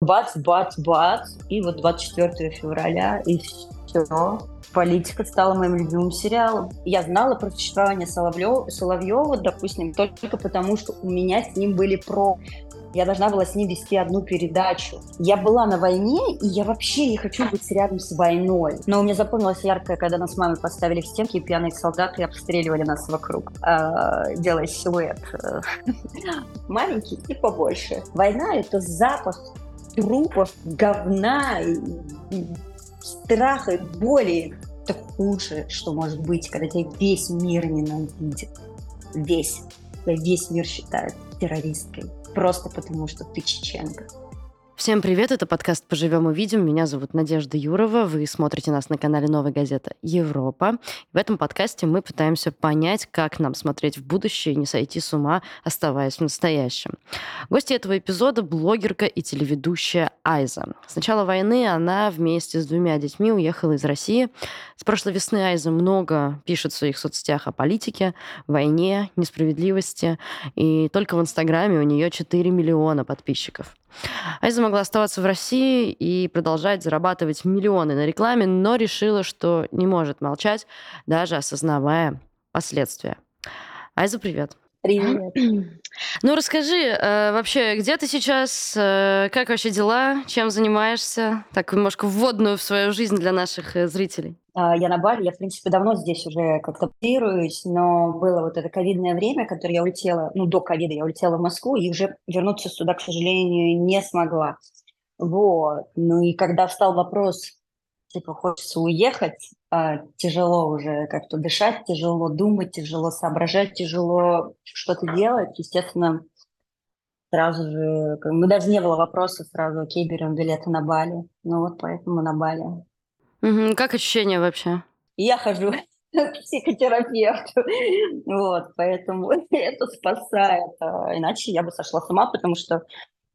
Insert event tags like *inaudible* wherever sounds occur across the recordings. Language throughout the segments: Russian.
бац, бац, бац, и вот 24 февраля, и все. Политика стала моим любимым сериалом. Я знала про существование Соловьева, Соловьева, допустим, только потому, что у меня с ним были про я должна была с ним вести одну передачу. Я была на войне, и я вообще не хочу быть рядом с войной. Но у меня запомнилось яркое, когда нас с мамой поставили в стенки, и пьяные солдаты обстреливали нас вокруг, э, делая силуэт э, *laughs* маленький и побольше. Война — это запах трупов, говна, и, и страха и боли. Это худшее, что может быть, когда тебя весь мир ненавидит. Весь. Весь мир считает террористкой просто потому, что ты чеченка. Всем привет, это подкаст «Поживем увидим». Меня зовут Надежда Юрова. Вы смотрите нас на канале «Новая газета Европа». В этом подкасте мы пытаемся понять, как нам смотреть в будущее и не сойти с ума, оставаясь в настоящем. Гости этого эпизода – блогерка и телеведущая Айза. С начала войны она вместе с двумя детьми уехала из России. С прошлой весны Айза много пишет в своих соцсетях о политике, войне, несправедливости. И только в Инстаграме у нее 4 миллиона подписчиков. Айза могла оставаться в России и продолжать зарабатывать миллионы на рекламе, но решила, что не может молчать, даже осознавая последствия. Айза, привет. Привет. *clears throat* Ну, расскажи, э, вообще, где ты сейчас, э, как вообще дела, чем занимаешься? Так, немножко вводную в свою жизнь для наших э, зрителей. А, я на Бали, я, в принципе, давно здесь уже как-то планируюсь, но было вот это ковидное время, которое я улетела, ну, до ковида я улетела в Москву, и уже вернуться сюда, к сожалению, не смогла. Вот. Ну и когда встал вопрос, типа, хочется уехать, а, тяжело уже как-то дышать, тяжело думать, тяжело соображать, тяжело что-то делать, естественно, сразу же, ну, даже не было вопроса сразу, окей, берем билеты на Бали. Ну вот поэтому на Бали. Как ощущения вообще? Я хожу *laughs* к психотерапевту. Вот, поэтому *laughs* это спасает. А иначе я бы сошла с ума, потому что,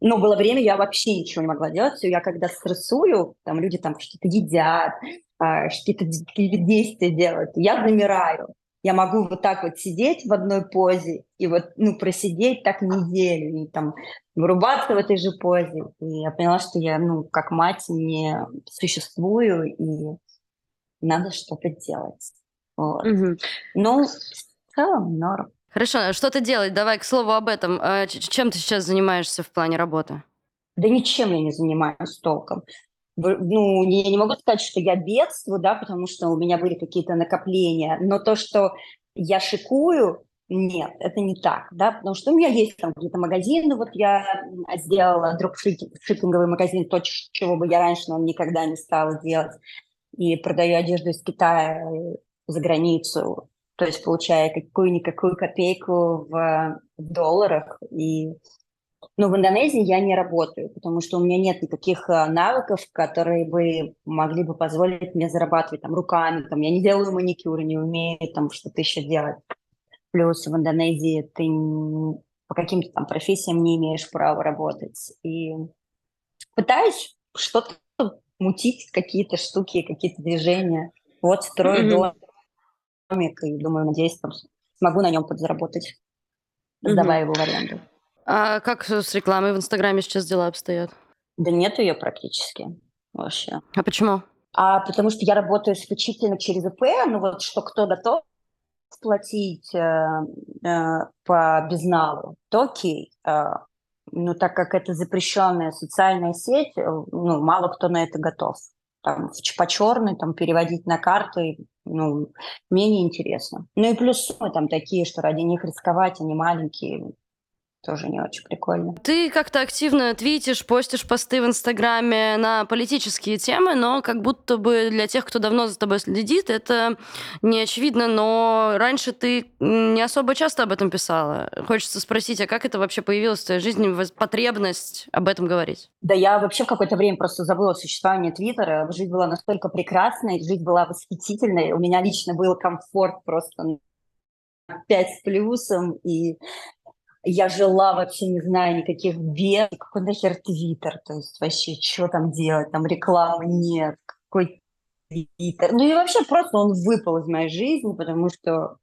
ну, было время, я вообще ничего не могла делать. Я когда стрессую, там люди там что-то едят, а, какие-то действия делают, я замираю. Я могу вот так вот сидеть в одной позе и вот, ну, просидеть так неделю, и там вырубаться в этой же позе. И я поняла, что я, ну, как мать не существую, и надо что-то делать. Вот. Мгм. Ну, в целом норм. Хорошо, а что ты делать? Давай к слову об этом. А, чем ты сейчас занимаешься в плане работы? Да ничем я не занимаюсь толком. Ну, я не могу сказать, что я бедствую, да, потому что у меня были какие-то накопления, но то, что я шикую, нет, это не так, да, потому что у меня есть там какие-то магазины, вот я сделала дропшиппинговый магазин, то, чего бы я раньше но никогда не стала делать, и продаю одежду из Китая э, за границу, то есть получая какую-никакую копейку в, долларах, и но в Индонезии я не работаю, потому что у меня нет никаких э, навыков, которые бы могли бы позволить мне зарабатывать там руками. Там, я не делаю маникюр, не умею там что-то еще делать. Плюс в Индонезии ты по каким-то там профессиям не имеешь права работать. И пытаюсь что-то мутить, какие-то штуки, какие-то движения. Вот строю mm-hmm. Домик и думаю, надеюсь, там смогу на нем подзаработать, сдавая mm-hmm. его в аренду. А как с рекламой в Инстаграме сейчас дела обстоят? Да нет ее практически вообще. А почему? А потому что я работаю исключительно через ИП, ну вот что кто готов платить э, э, по безналу, то окей. Э, но так как это запрещенная социальная сеть, э, ну, мало кто на это готов. Там, по черной там, переводить на карты ну, менее интересно. Ну и плюс суммы там такие, что ради них рисковать, они маленькие тоже не очень прикольно. Ты как-то активно твитишь, постишь посты в Инстаграме на политические темы, но как будто бы для тех, кто давно за тобой следит, это не очевидно, но раньше ты не особо часто об этом писала. Хочется спросить, а как это вообще появилось в твоей жизни, потребность об этом говорить? Да я вообще в какое-то время просто забыла существование Твиттера. Жизнь была настолько прекрасной, жизнь была восхитительной. У меня лично был комфорт просто пять с плюсом, и я жила вообще, не знаю, никаких бед. Какой нахер Твиттер? То есть вообще, что там делать? Там рекламы нет. Какой Твиттер? Ну и вообще просто он выпал из моей жизни, потому что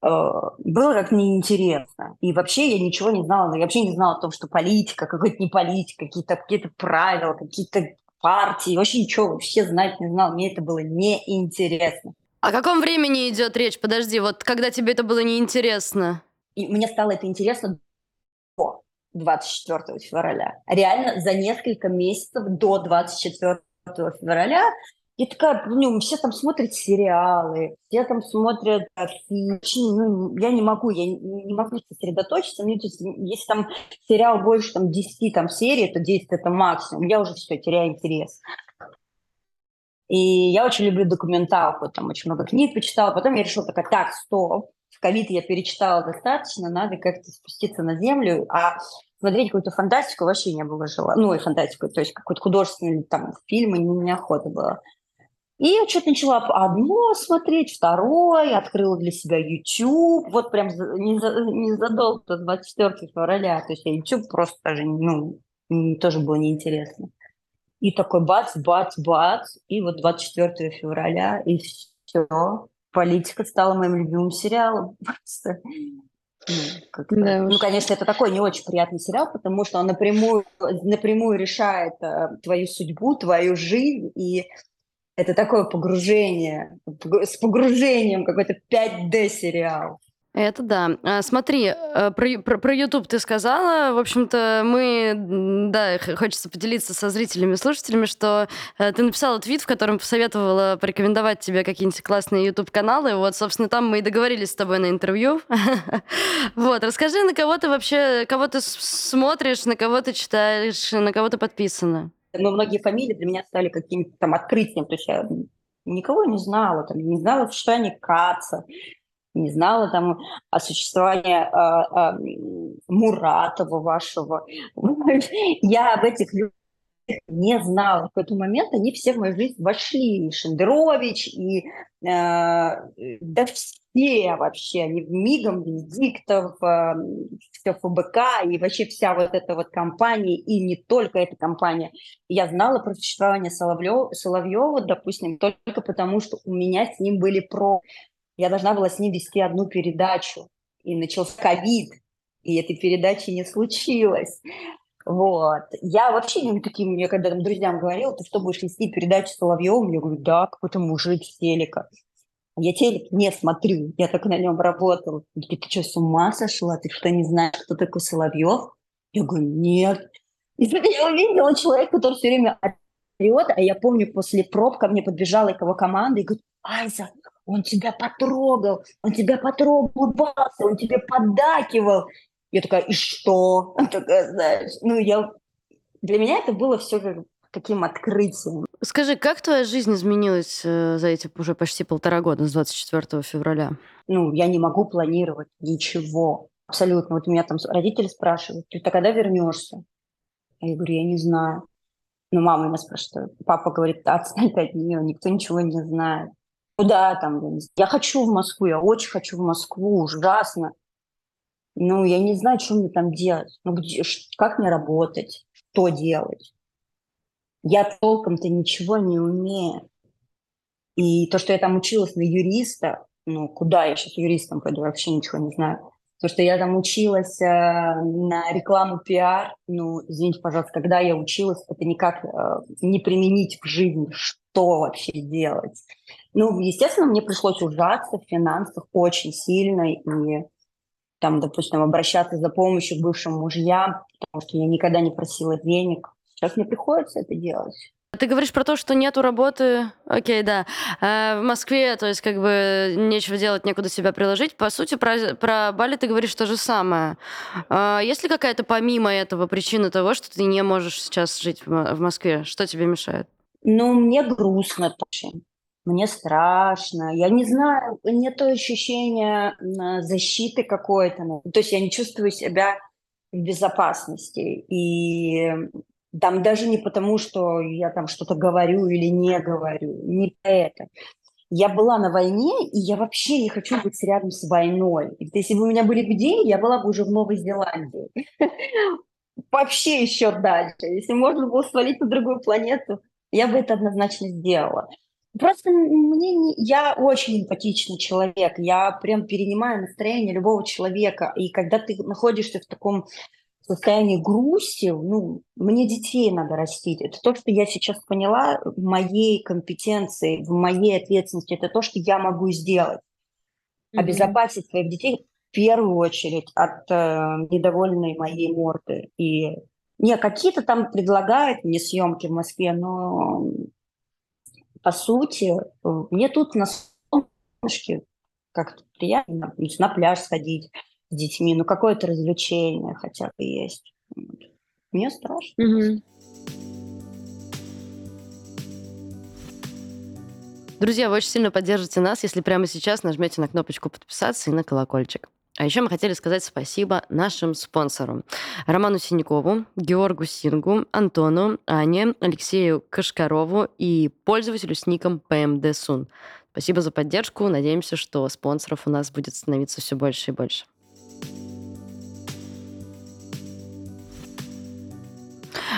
было как неинтересно. И вообще я ничего не знала. Я вообще не знала о том, что политика, какой-то не политика, какие-то какие правила, какие-то партии. Вообще ничего вообще знать не знала. Мне это было неинтересно. О каком времени идет речь? Подожди, вот когда тебе это было неинтересно? И мне стало это интересно до 24 февраля. Реально за несколько месяцев до 24 февраля я такая, ну, все там смотрят сериалы, все там смотрят фильмы. Ну, я не могу, я не могу сосредоточиться. Ну, есть, если там сериал больше там, 10 там, серий, то 10 это максимум. Я уже все, теряю интерес. И я очень люблю документалку, там очень много книг почитала. Потом я решила такая, так, стоп, ковид я перечитала достаточно, надо как-то спуститься на землю, а смотреть какую-то фантастику вообще не было желания. Ну, и фантастику, то есть какой-то художественный там фильм, и неохота было. И я что-то начала одно смотреть, второе, открыла для себя YouTube, вот прям незадолго до 24 февраля, то есть я YouTube просто даже, ну, тоже было неинтересно. И такой бац, бац, бац, и вот 24 февраля, и все. Политика стала моим любимым сериалом. *laughs* Просто. Ну, да, ну, конечно, это такой не очень приятный сериал, потому что он напрямую, напрямую решает э, твою судьбу, твою жизнь, и это такое погружение, с погружением какой-то 5D сериал. Это да. А, смотри, э, про, про, про YouTube ты сказала. В общем-то, мы, да, хочется поделиться со зрителями, слушателями, что э, ты написала твит, в котором посоветовала порекомендовать тебе какие-нибудь классные YouTube-каналы. Вот, собственно, там мы и договорились с тобой на интервью. *laughs* Вот, расскажи, на кого ты вообще, кого ты смотришь, на кого ты читаешь, на кого ты подписана? но многие фамилии для меня стали каким-то там открытием. То есть я никого не знала, там, не знала, что они Каца, не знала там о существовании э, э, Муратова вашего. *laughs* Я об этих людях не знала. В какой-то момент они все в мою жизнь вошли. И Шендерович, и э, да все вообще. Они мигом, Венедиктов, э, все ФБК и вообще вся вот эта вот компания, и не только эта компания. Я знала про существование Соловьева, Соловьева, допустим, только потому, что у меня с ним были про... Я должна была с ним вести одну передачу. И начался ковид, и этой передачи не случилось. Вот. Я вообще не таким, я когда там друзьям говорила, ты что, будешь вести передачу Соловьевым? Я говорю, да, какой-то мужик с телека. Я телек не смотрю, я только на нем работала. Ты, ты что, с ума сошла? Ты что, не знаешь, кто такой Соловьев? Я говорю, нет. И *laughs* я увидела человека, который все время орет, а я помню, после проб ко мне подбежала его команда и говорит, Айза, он тебя потрогал, он тебя потрогал, улыбался, он тебе поддакивал. Я такая, и что? *laughs* Такая, знаешь, ну, я... Для меня это было все как таким открытием. Скажи, как твоя жизнь изменилась э, за эти уже почти полтора года, с 24 февраля? Ну, я не могу планировать ничего. Абсолютно. Вот у меня там родители спрашивают, ты когда вернешься? Я говорю, я не знаю. Ну, мама меня спрашивает, папа говорит, отстань от нее, никто ничего не знает. Куда там? Я хочу в Москву, я очень хочу в Москву, ужасно. Ну, я не знаю, что мне там делать. Ну, где, как мне работать? Что делать? Я толком-то ничего не умею. И то, что я там училась на юриста, ну, куда я сейчас юристом пойду, вообще ничего не знаю. То, что я там училась э, на рекламу пиар, ну, извините, пожалуйста, когда я училась, это никак э, не применить в жизни, что вообще делать. Ну, естественно, мне пришлось ужаться в финансах очень сильно, и там, допустим, обращаться за помощью к бывшим мужьям, потому что я никогда не просила денег. Сейчас мне приходится это делать. Ты говоришь про то, что нету работы, окей, да, а в Москве, то есть как бы нечего делать, некуда себя приложить. По сути, про, про Бали ты говоришь то же самое. А есть ли какая-то помимо этого причина того, что ты не можешь сейчас жить в Москве? Что тебе мешает? Ну, мне грустно очень мне страшно, я не знаю, нет ощущения защиты какой-то, ну, то есть я не чувствую себя в безопасности. И там даже не потому, что я там что-то говорю или не говорю, не это. Я была на войне, и я вообще не хочу быть рядом с войной. И если бы у меня были бы деньги, я была бы уже в Новой Зеландии. *laughs* Вообще еще дальше. Если можно было свалить на другую планету, я бы это однозначно сделала. Просто мне не... я очень эмпатичный человек, я прям перенимаю настроение любого человека, и когда ты находишься в таком состоянии грусти, ну, мне детей надо растить. Это то, что я сейчас поняла в моей компетенции, в моей ответственности. Это то, что я могу сделать. Mm-hmm. Обезопасить своих детей в первую очередь от э, недовольной моей морды. И не, какие-то там предлагают мне съемки в Москве, но по сути, мне тут на солнышке как-то приятно на пляж сходить с детьми, ну какое-то развлечение хотя бы есть. Мне страшно. Угу. Друзья, вы очень сильно поддержите нас, если прямо сейчас нажмете на кнопочку подписаться и на колокольчик. А еще мы хотели сказать спасибо нашим спонсорам. Роману Синякову, Георгу Сингу, Антону, Ане, Алексею Кашкарову и пользователю с ником PMD Сун. Спасибо за поддержку. Надеемся, что спонсоров у нас будет становиться все больше и больше.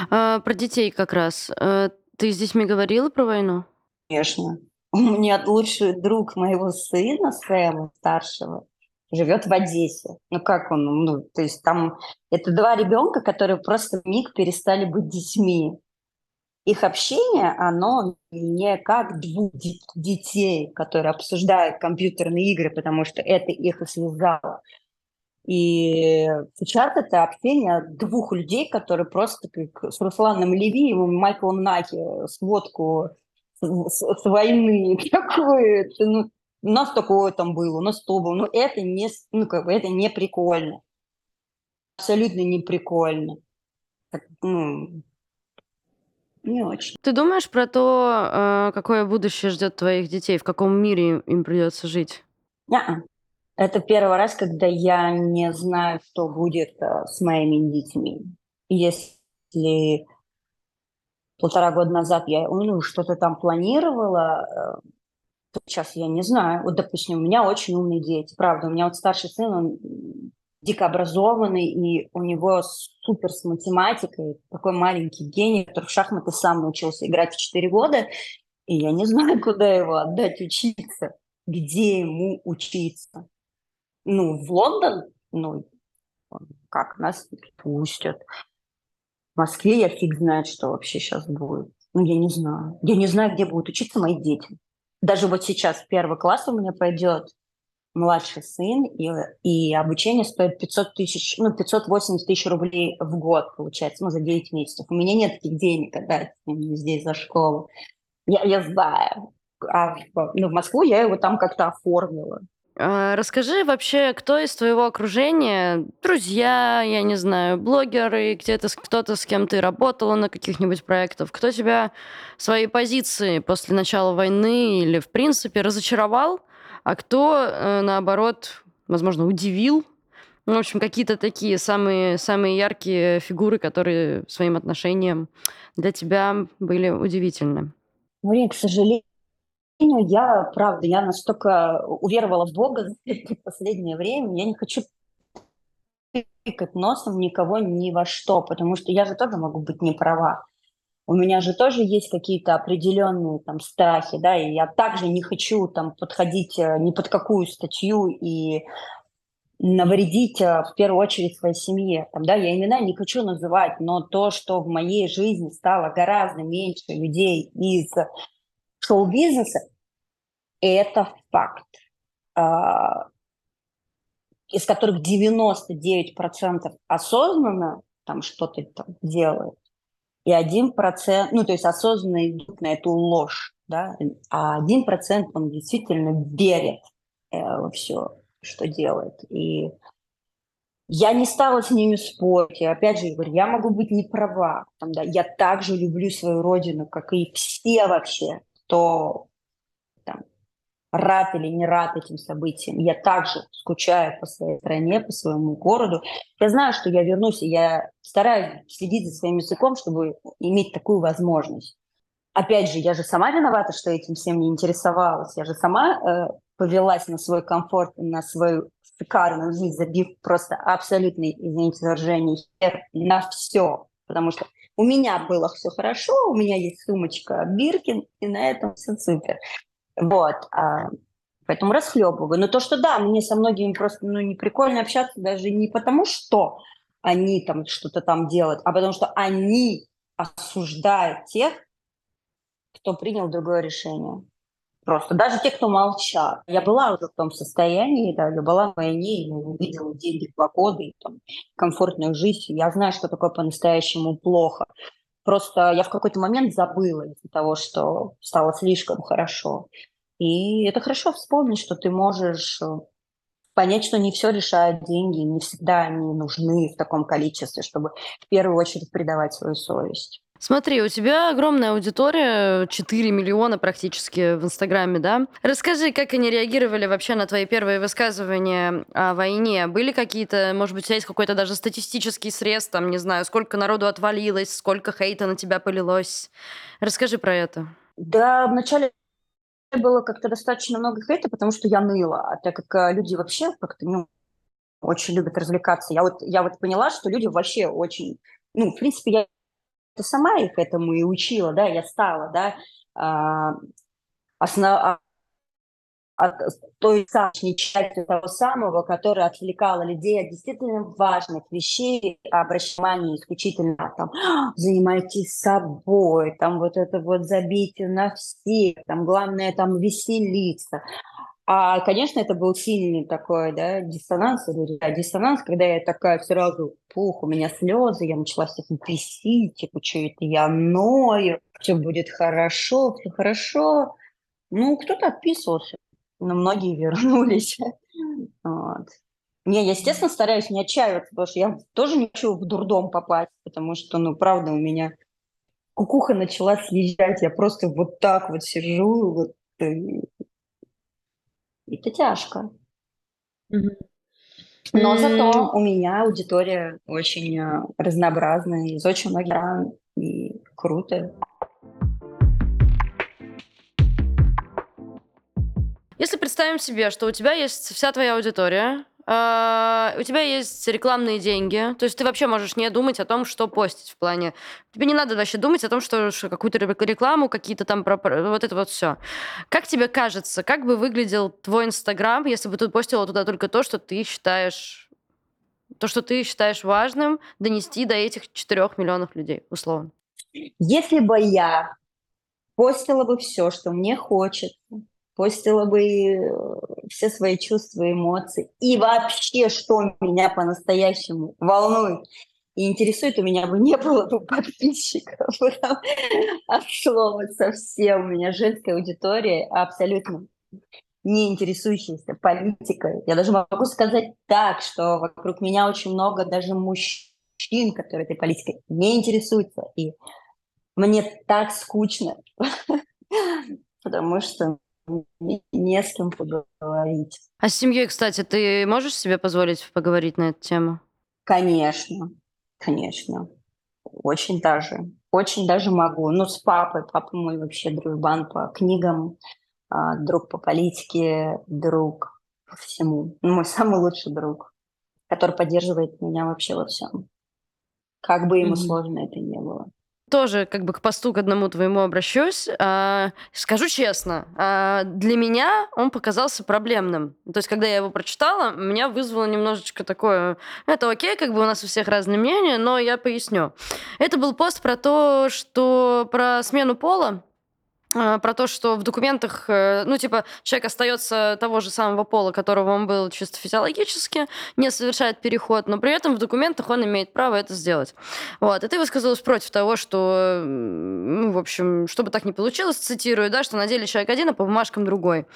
А, про детей как раз. А, ты с детьми говорила про войну? Конечно. У меня лучший друг моего сына, Сэма, старшего, живет в Одессе. Ну как он? Ну, то есть там это два ребенка, которые просто миг перестали быть детьми. Их общение, оно не как двух детей, которые обсуждают компьютерные игры, потому что это их и связало. И сейчас это общение двух людей, которые просто как с Русланом Левиевым и Майклом Наки сводку с, с войны. *laughs* Такое, ну, у нас такое там было, у нас то было. Но это не, ну, как бы, это не прикольно. Абсолютно не прикольно. Так, ну, не очень. Ты думаешь про то, э, какое будущее ждет твоих детей, в каком мире им придется жить? Не-а. Это первый раз, когда я не знаю, что будет э, с моими детьми. Если полтора года назад я ну, что-то там планировала, э, сейчас я не знаю. Вот, допустим, у меня очень умные дети, правда. У меня вот старший сын, он дико образованный, и у него супер с математикой, такой маленький гений, который в шахматы сам научился играть в 4 года, и я не знаю, *laughs* куда его отдать учиться, где ему учиться. Ну, в Лондон, ну, как нас пустят. В Москве я фиг знает, что вообще сейчас будет. Ну, я не знаю. Я не знаю, где будут учиться мои дети даже вот сейчас первый класс у меня пойдет младший сын, и, и обучение стоит 500 тысяч, ну, 580 тысяч рублей в год, получается, ну, за 9 месяцев. У меня нет таких денег отдать здесь за школу. Я, я знаю. А ну, в Москву я его там как-то оформила. А, расскажи вообще, кто из твоего окружения, друзья, я не знаю, блогеры, где-то кто-то, с кем ты работала на каких-нибудь проектах, кто тебя своей позиции после начала войны или, в принципе, разочаровал, а кто, э, наоборот, возможно, удивил? Ну, в общем, какие-то такие самые, самые яркие фигуры, которые своим отношением для тебя были удивительны. Мария, к сожалению, я, правда, я настолько уверовала в Бога в последнее время, я не хочу тыкать носом никого ни во что, потому что я же тоже могу быть не права. У меня же тоже есть какие-то определенные там страхи, да, и я также не хочу там подходить э, ни под какую статью и навредить э, в первую очередь своей семье. Там, да, я имена не хочу называть, но то, что в моей жизни стало гораздо меньше людей из шоу-бизнеса, это факт, а, из которых 99% осознанно там что-то там делают, и 1%, ну, то есть осознанно идут на эту ложь, да, а 1% он действительно верит э, во все, что делает. И я не стала с ними спорить. И опять же, говорю, я могу быть не права. Там, да, я также люблю свою родину, как и все вообще кто там, рад или не рад этим событиям. Я также скучаю по своей стране, по своему городу. Я знаю, что я вернусь, и я стараюсь следить за своим языком, чтобы иметь такую возможность. Опять же, я же сама виновата, что этим всем не интересовалась. Я же сама э, повелась на свой комфорт, на свою шикарную жизнь, забив просто абсолютный, извините за ржение, на все. Потому что У меня было все хорошо, у меня есть сумочка Биркин, и на этом все супер. Вот. А, поэтому расхлебываю. Но то, что да, мне со многими просто ну, не прикольно общаться, даже не потому, что они там что-то там делают, а потому что они осуждают тех, кто принял другое решение. Просто даже те, кто молчат. Я была уже в том состоянии, да, я была в войне, и увидела деньги, погоды, там, комфортную жизнь. Я знаю, что такое по-настоящему плохо. Просто я в какой-то момент забыла из-за того, что стало слишком хорошо. И это хорошо вспомнить, что ты можешь э, понять, что не все решают деньги, не всегда они нужны в таком количестве, чтобы в первую очередь предавать свою совесть. Смотри, у тебя огромная аудитория, 4 миллиона практически в Инстаграме, да? Расскажи, как они реагировали вообще на твои первые высказывания о войне? Были какие-то, может быть, у тебя есть какой-то даже статистический срез, там, не знаю, сколько народу отвалилось, сколько хейта на тебя полилось? Расскажи про это. Да, вначале было как-то достаточно много хейта, потому что я ныла, а так как э, люди вообще как-то, ну, очень любят развлекаться. Я вот, я вот поняла, что люди вообще очень... Ну, в принципе, я сама их этому и учила, да, я стала, да, а, основ, а, от той самой части того самого, которая отвлекала людей от действительно важных вещей, обращения исключительно там занимайтесь собой, там вот это вот забейте на всех, там главное там веселиться. А, конечно, это был сильный такой, да, диссонанс, да, диссонанс, когда я такая сразу, пух, у меня слезы, я начала этим трясить, типа, что это я ною, все будет хорошо, все хорошо. Ну, кто-то отписывался, но многие вернулись. *laughs* Вот. Не, я, естественно, стараюсь не отчаиваться, потому что я тоже не хочу в дурдом попасть, потому что, ну, правда, у меня кукуха начала съезжать, я просто вот так вот сижу, вот э, это тяжко. Но зато у меня аудитория очень э, разнообразная, из очень многих стран, и круто. Если представим себе, что у тебя есть вся твоя аудитория, у тебя есть рекламные деньги, то есть ты вообще можешь не думать о том, что постить в плане. Тебе не надо вообще думать о том, что, что какую-то рекламу, какие-то там вот это вот все. Как тебе кажется, как бы выглядел твой Инстаграм, если бы ты постила туда только то, что ты считаешь то, что ты считаешь важным донести до этих 4 миллионов людей, условно? Если бы я постила бы все, что мне хочется, постила бы э, все свои чувства, эмоции. И вообще, что меня по-настоящему волнует и интересует, у меня бы не было бы подписчиков. *laughs* От слова совсем. У меня женская аудитория абсолютно не интересующаяся политикой. Я даже могу сказать так, что вокруг меня очень много даже мужчин, которые этой политикой не интересуются. И мне так скучно, *laughs* потому что не с кем поговорить. А с семьей, кстати, ты можешь себе позволить поговорить на эту тему? Конечно, конечно. Очень даже. Очень даже могу. Ну, с папой. Папа мой вообще дружбан по книгам, а, друг по политике, друг по всему. Ну, мой самый лучший друг, который поддерживает меня вообще во всем. Как бы ему mm-hmm. сложно это не было тоже как бы к посту к одному твоему обращусь. А, скажу честно, а, для меня он показался проблемным. То есть, когда я его прочитала, меня вызвало немножечко такое... Это окей, как бы у нас у всех разные мнения, но я поясню. Это был пост про то, что про смену пола, про то, что в документах, э, ну, типа, человек остается того же самого пола, которого он был чисто физиологически, не совершает переход, но при этом в документах он имеет право это сделать. Вот. И ты высказалась против того, что, ну, в общем, чтобы так не получилось, цитирую, да, что на деле человек один, а по бумажкам другой.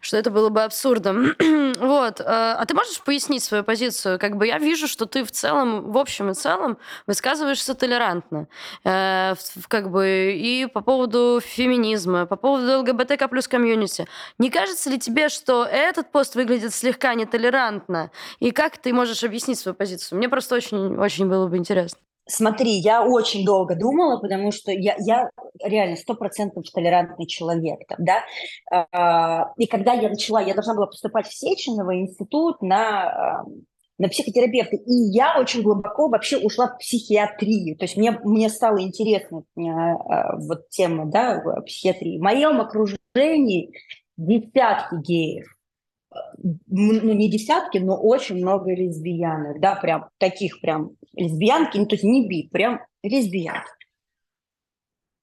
Что это было бы абсурдом. *clears throat* вот. Э, а ты можешь пояснить свою позицию? Как бы я вижу, что ты в целом, в общем и целом, высказываешься толерантно. Э, как бы и по поводу феминизма, феминизма, по поводу ЛГБТК плюс комьюнити. Не кажется ли тебе, что этот пост выглядит слегка нетолерантно? И как ты можешь объяснить свою позицию? Мне просто очень, очень было бы интересно. Смотри, я очень долго думала, потому что я, я реально сто процентов толерантный человек. Там, да? А, и когда я начала, я должна была поступать в Сеченово институт на на психотерапевта. И я очень глубоко вообще ушла в психиатрию. То есть мне, мне стало интересно э, э, вот тема да, психиатрии. В моем окружении десятки геев. Ну, не десятки, но очень много лесбиянок, да, прям таких прям лесбиянки, ну, то есть не би, прям лесбиянки.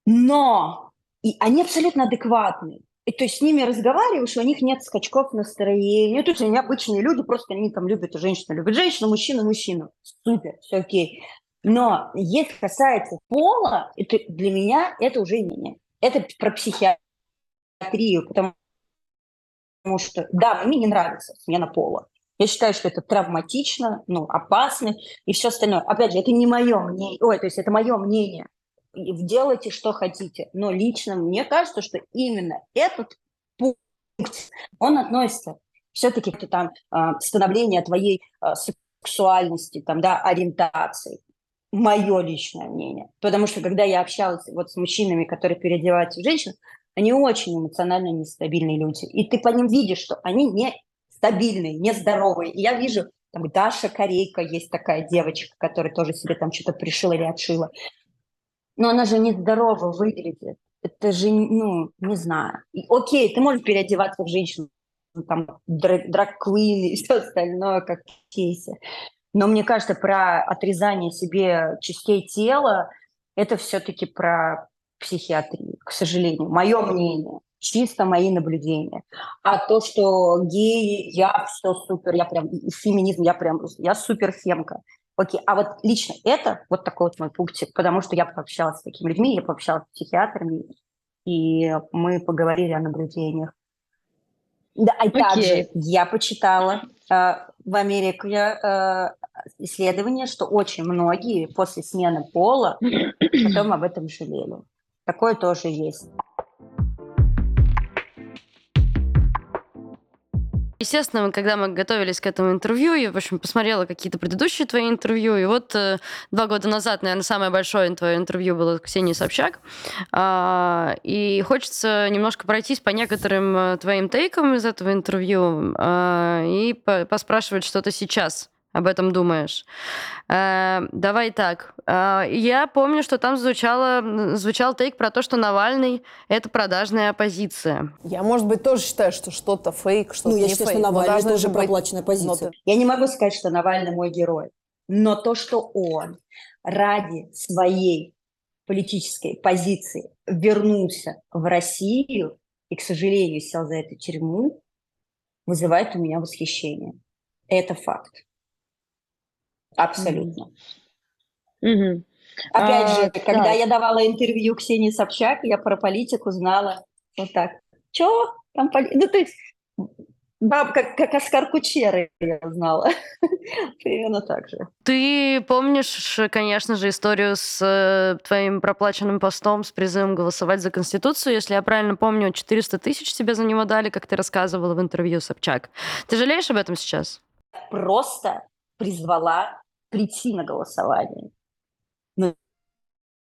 Но и они абсолютно адекватные. И то есть с ними разговариваешь, у них нет скачков настроения. То есть они обычные люди, просто они там любят женщину, любят женщину, мужчину, мужчину. Супер, все окей. Но если касается пола, это для меня это уже не Это про психиатрию, потому что, да, мне не нравится смена пола. Я считаю, что это травматично, ну, опасно и все остальное. Опять же, это не мое мнение, ой, то есть это мое мнение делайте, что хотите. Но лично мне кажется, что именно этот пункт, он относится все-таки к там а, становлению твоей а, сексуальности, там, да, ориентации. Мое личное мнение. Потому что когда я общалась вот с мужчинами, которые переодеваются в женщин, они очень эмоционально нестабильные люди. И ты по ним видишь, что они не стабильные, нездоровые. И я вижу, там Даша Корейка есть такая девочка, которая тоже себе там что-то пришила или отшила. Но она же нездорово выглядит. Это же, ну, не знаю. И, окей, ты можешь переодеваться в женщину, там, драг-квин и все остальное, как в кейсе. Но мне кажется, про отрезание себе частей тела, это все-таки про психиатрию, к сожалению. Мое мнение, чисто мои наблюдения. А то, что геи, я все супер, я прям, феминизм, я прям, я супер фемка. Окей, а вот лично это вот такой вот мой пунктик, потому что я пообщалась с такими людьми, я пообщалась с психиатрами, и мы поговорили о наблюдениях. Да, okay. также я почитала э, в Америке э, исследование, что очень многие после смены пола потом об этом жалели. Такое тоже есть. Естественно, когда мы готовились к этому интервью, я, в общем, посмотрела какие-то предыдущие твои интервью, и вот э, два года назад, наверное, самое большое твое интервью было с Ксенией Собчак, э, и хочется немножко пройтись по некоторым э, твоим тейкам из этого интервью э, и по поспрашивать что-то сейчас об этом думаешь. Э, давай так. Э, я помню, что там звучало, звучал тейк про то, что Навальный — это продажная оппозиция. Я, может быть, тоже считаю, что что-то фейк, что-то ну, я не считаю, фейк. что Навальный тоже быть... проплаченная позиция. Но... Я не могу сказать, что Навальный мой герой. Но то, что он ради своей политической позиции вернулся в Россию и, к сожалению, сел за эту тюрьму, вызывает у меня восхищение. Это факт. Абсолютно. Угу. Опять а, же, когда да. я давала интервью Ксении Собчак, я про политику знала вот так. Чё? Там поли... Ну, то есть Баб, как, как Оскар Кучеры я знала. *laughs* Примерно так же. Ты помнишь, конечно же, историю с э, твоим проплаченным постом с призывом голосовать за Конституцию. Если я правильно помню, 400 тысяч тебе за него дали, как ты рассказывала в интервью Собчак. Ты жалеешь об этом сейчас? Просто призвала прийти на голосование. Ну,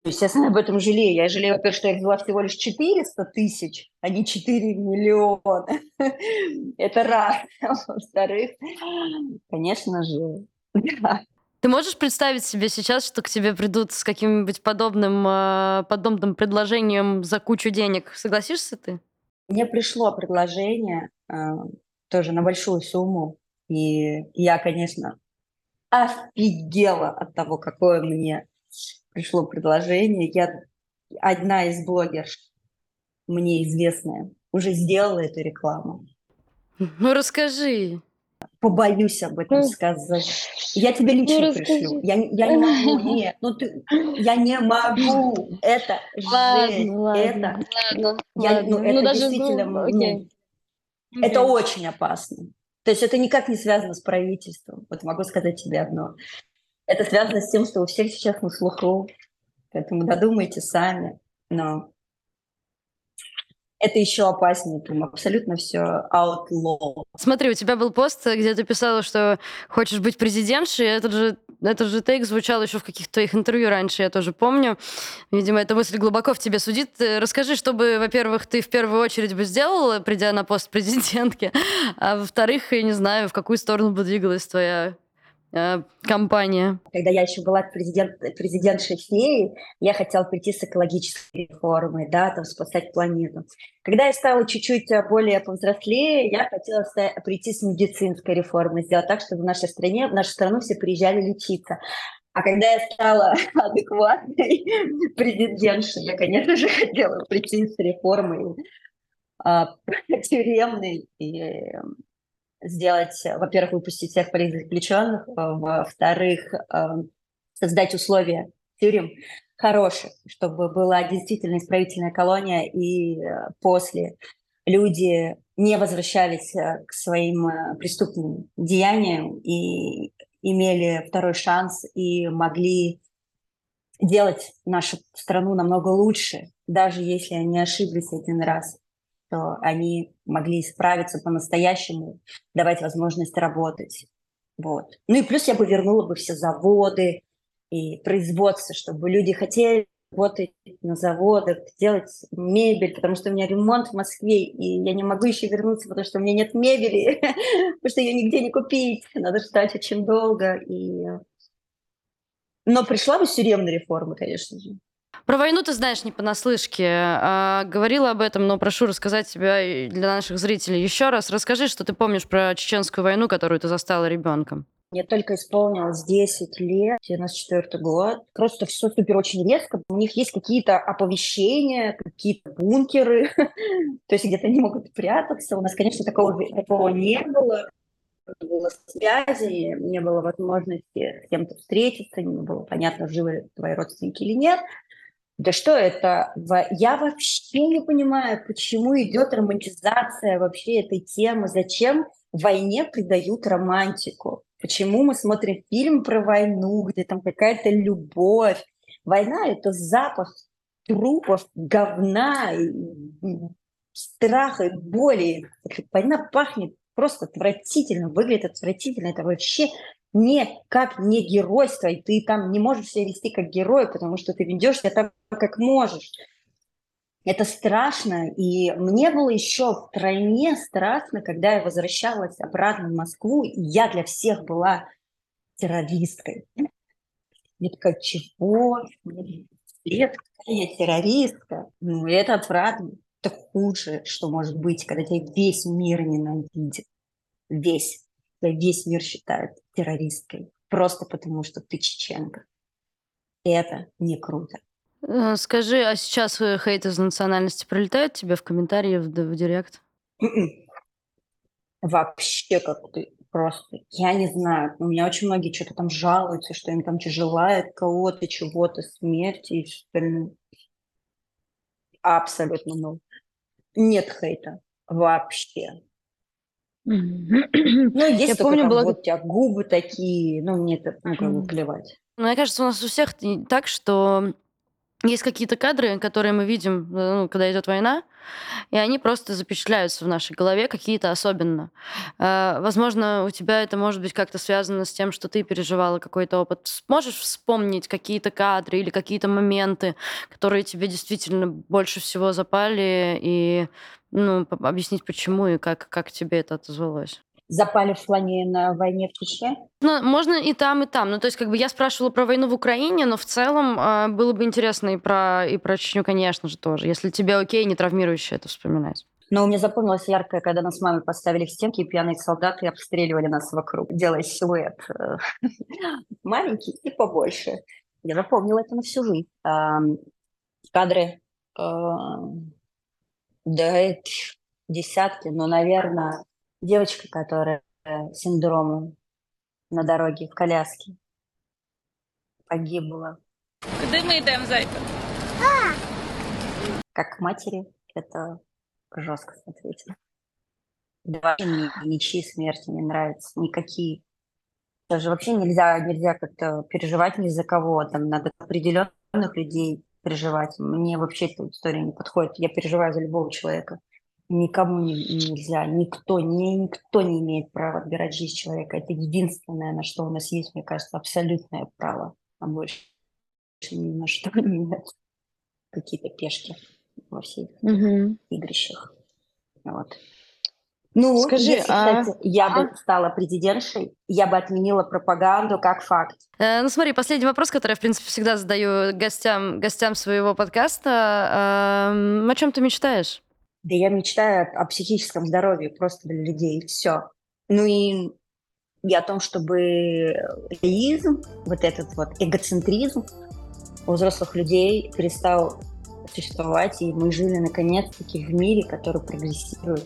естественно, об этом жалею. Я жалею, во-первых, что я взяла всего лишь 400 тысяч, а не 4 миллиона. *laughs* Это раз. *laughs* Во-вторых, конечно же, да. Ты можешь представить себе сейчас, что к тебе придут с каким-нибудь подобным, а, подобным предложением за кучу денег? Согласишься ты? Мне пришло предложение а, тоже на большую сумму, и я, конечно, офигела от того, какое мне пришло предложение. Я одна из блогерш, мне известная, уже сделала эту рекламу. Ну, расскажи. Побоюсь об этом сказать. Я тебе ну, лично ну, пришлю. Я, я не могу, *laughs* нет. Ну ты, я не могу. Это жесть. Ладно, это, ладно, я, ладно. Ну, это ну, даже, действительно, ну. Ну, это очень опасно. То есть это никак не связано с правительством. Вот могу сказать тебе одно. Это связано с тем, что у всех сейчас на слуху. Поэтому додумайте сами. Но это еще опаснее, там абсолютно все outlaw. Смотри, у тебя был пост, где ты писала, что хочешь быть президентшей, этот же, этот же тейк звучал еще в каких-то твоих интервью раньше, я тоже помню. Видимо, эта мысль глубоко в тебе судит. Расскажи, что бы, во-первых, ты в первую очередь бы сделала, придя на пост президентки, *laughs* а во-вторых, я не знаю, в какую сторону бы двигалась твоя э, компания. Когда я еще была президент, президентшей феи, я хотела прийти с экологической реформой, да, там спасать планету. Когда я стала чуть-чуть э, более повзрослее, я хотела прийти с медицинской реформой, сделать так, чтобы в нашей стране, в нашу страну все приезжали лечиться. А когда я стала *laughs* адекватной *laughs* президентшей, я, конечно же, *laughs* хотела прийти с реформой а, тюремной и сделать, во-первых, выпустить всех политзаключенных, во-вторых, эм, создать условия тюрем хороших, чтобы была действительно исправительная колония, и э, после люди не возвращались э, к своим э, преступным деяниям и имели второй шанс и могли делать нашу страну намного лучше, даже если они ошиблись один раз, то они могли исправиться по-настоящему, давать возможность работать. Вот. Ну и плюс я бы вернула бы все заводы и производство, чтобы люди хотели работать на заводах, делать мебель, потому что у меня ремонт в Москве, и я не могу еще вернуться, потому что у меня нет мебели, *laughs* потому что ее нигде не купить, надо ждать очень долго. И... Но пришла бы тюремная реформа, конечно же. Про войну ты знаешь не понаслышке. А, говорила об этом, но прошу рассказать тебя для наших зрителей еще раз. Расскажи, что ты помнишь про чеченскую войну, которую ты застала ребенком. Мне только исполнилось 10 лет, 94 год. Просто все супер очень резко. У них есть какие-то оповещения, какие-то бункеры, *laughs* то есть где-то они могут прятаться. У нас, конечно, такого, такого не было. Не было связи, не было возможности с кем-то встретиться, не было понятно, живы твои родственники или нет. Да что это? Я вообще не понимаю, почему идет романтизация вообще этой темы. Зачем войне придают романтику? Почему мы смотрим фильм про войну, где там какая-то любовь? Война – это запах трупов, говна, страха и боли. Война пахнет просто отвратительно, выглядит отвратительно. Это вообще не как не геройство, и ты там не можешь себя вести как герой, потому что ты ведешь себя так, как можешь. Это страшно, и мне было еще втройне страшно, когда я возвращалась обратно в Москву, и я для всех была террористкой. Я такая, чего? Лет, я террористка? Ну, это отвратно. Это худшее, что может быть, когда тебя весь мир ненавидит. Весь весь мир считает террористкой, просто потому что ты чеченка. И это не круто. Э, скажи, а сейчас э, хейт из национальности прилетает тебе в комментарии, в, в директ? М-м. Вообще как ты просто, я не знаю, у меня очень многие что-то там жалуются, что им там желают кого-то, чего-то, смерти и остальное. Абсолютно ноль. Нет хейта вообще. *clears throat* Ну, есть Я помню, там, было... вот у тебя губы такие, ну, мне это, ну, как бы плевать. Ну, мне кажется, у нас у всех так, что есть какие-то кадры, которые мы видим, э, ну, когда идет война, и они просто запечатляются в нашей голове, какие-то особенно. Э, возможно, у тебя это может быть как-то связано с тем, что ты переживала какой-то опыт. Можешь вспомнить какие-то кадры или какие-то моменты, которые тебе действительно больше всего запали, и ну, объяснить, почему и как, как тебе это отозвалось? Запали в плане на войне в Чечне? Ну, можно и там, и там. Ну, то есть, как бы я спрашивала про войну в Украине, но в целом э, было бы интересно и про, и про Чечню, конечно же, тоже. Если тебе окей, не травмирующе это вспоминать. Но у меня запомнилось яркое, когда нас с мамой поставили в стенки, и пьяные солдаты обстреливали нас вокруг, делая силуэт э, *laughs* маленький и побольше. Я запомнила это на всю жизнь. Кадры, э, да, десятки, но, наверное, девочка, которая с синдромом на дороге в коляске погибла. Куда мы идем, зайка? Как матери это жестко смотреть. Да, ничьи смерти не нравятся, никакие. Даже вообще нельзя, нельзя как-то переживать ни за кого. Там надо определенных людей переживать. Мне вообще эта история не подходит. Я переживаю за любого человека никому не, нельзя, никто, не, никто не имеет права отбирать жизнь человека. Это единственное, на что у нас есть, мне кажется, абсолютное право, а больше ни на что *laughs* нет. Какие-то пешки во всех угу. игрищах. Вот. Ну, Скажи, если, а- кстати, я а? бы стала президентшей, я бы отменила пропаганду как факт. Э, Ну смотри, последний вопрос, который я, в принципе, всегда задаю гостям, гостям своего подкаста. Эм, О чем ты мечтаешь? Да я мечтаю о, психическом здоровье просто для людей, все. Ну и, и о том, чтобы эгоизм, вот этот вот эгоцентризм у взрослых людей перестал существовать, и мы жили наконец-таки в мире, который прогрессирует.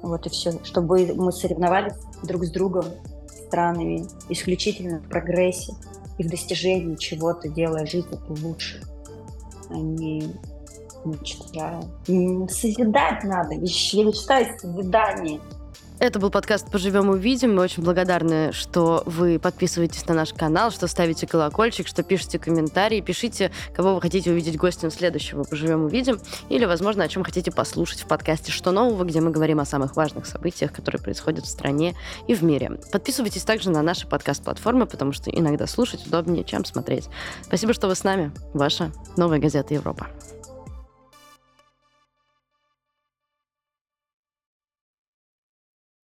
Вот и все. Чтобы мы соревновались друг с другом, странами, исключительно в прогрессе и в достижении чего-то, делая жизнь лучше, а не М, Созидать надо. Я мечтаю о. Это был подкаст «Поживем увидим». Мы очень благодарны, что вы подписываетесь на наш канал, что ставите колокольчик, что пишете комментарии. Пишите, кого вы хотите увидеть гостем следующего «Поживем увидим». Или, возможно, о чем хотите послушать в подкасте «Что нового», где мы говорим о самых важных событиях, которые происходят в стране и в мире. Подписывайтесь также на наши подкаст-платформы, потому что иногда слушать удобнее, чем смотреть. Спасибо, что вы с нами. Ваша новая газета «Европа».